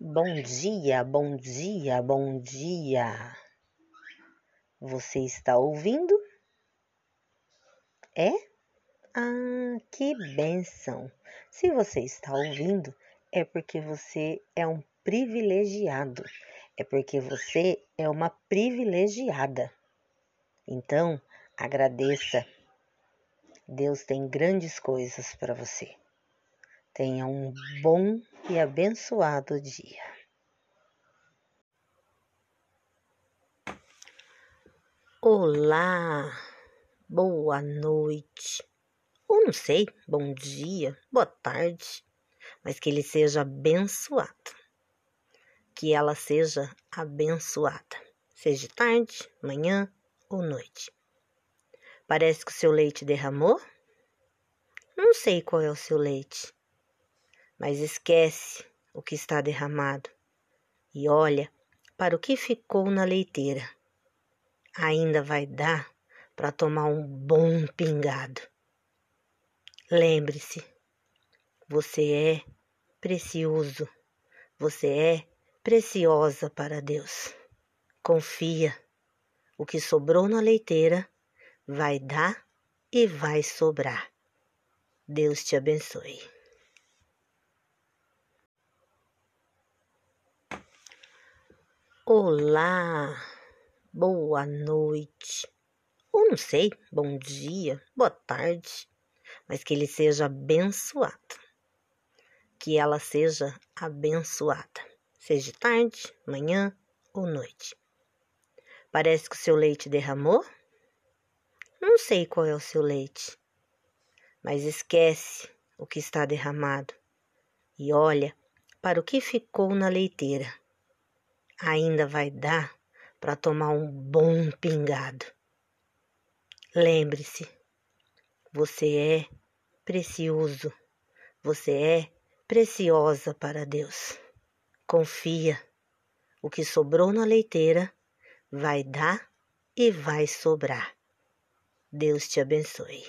Bom dia, bom dia, bom dia. Você está ouvindo? É? Ah, que benção! Se você está ouvindo, é porque você é um privilegiado, é porque você é uma privilegiada. Então, agradeça. Deus tem grandes coisas para você. Tenha um bom e abençoado dia. Olá, boa noite, ou não sei, bom dia, boa tarde, mas que ele seja abençoado, que ela seja abençoada, seja tarde, manhã ou noite. Parece que o seu leite derramou? Não sei qual é o seu leite, mas esquece o que está derramado e olha para o que ficou na leiteira. Ainda vai dar para tomar um bom pingado. Lembre-se, você é precioso, você é preciosa para Deus. Confia, o que sobrou na leiteira vai dar e vai sobrar. Deus te abençoe. Olá, boa noite, ou não sei, bom dia, boa tarde, mas que ele seja abençoado, que ela seja abençoada, seja tarde, manhã ou noite. Parece que o seu leite derramou? Não sei qual é o seu leite, mas esquece o que está derramado. E olha para o que ficou na leiteira ainda vai dar para tomar um bom pingado. Lembre-se, você é precioso, você é preciosa para Deus. Confia, o que sobrou na leiteira vai dar e vai sobrar. Deus te abençoe.